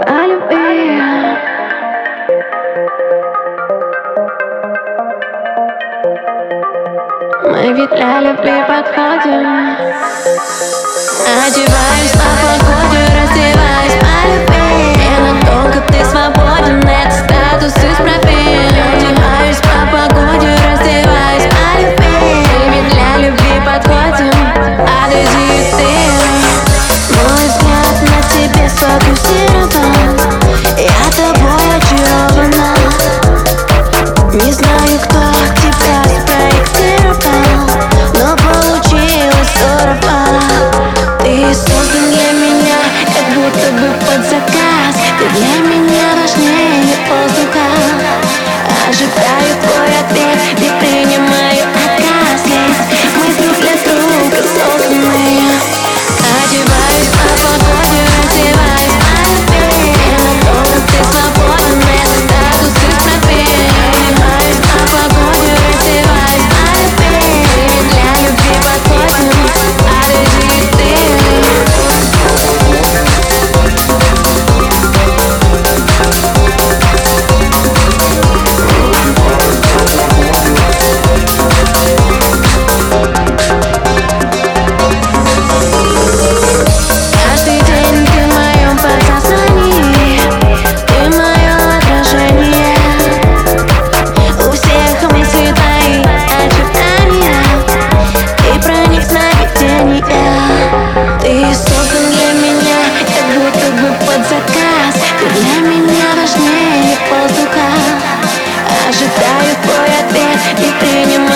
По любви Мы ведь для любви подходим Не знаю, кто тебя спроектировал Но получилось здорово Ты создан для меня, как будто бы под заказ. Ты для меня важнее воздуха Ожидаю твой ответ. под заказ. Ты для меня важнее воздуха Ожидаю твой ответ и принимаю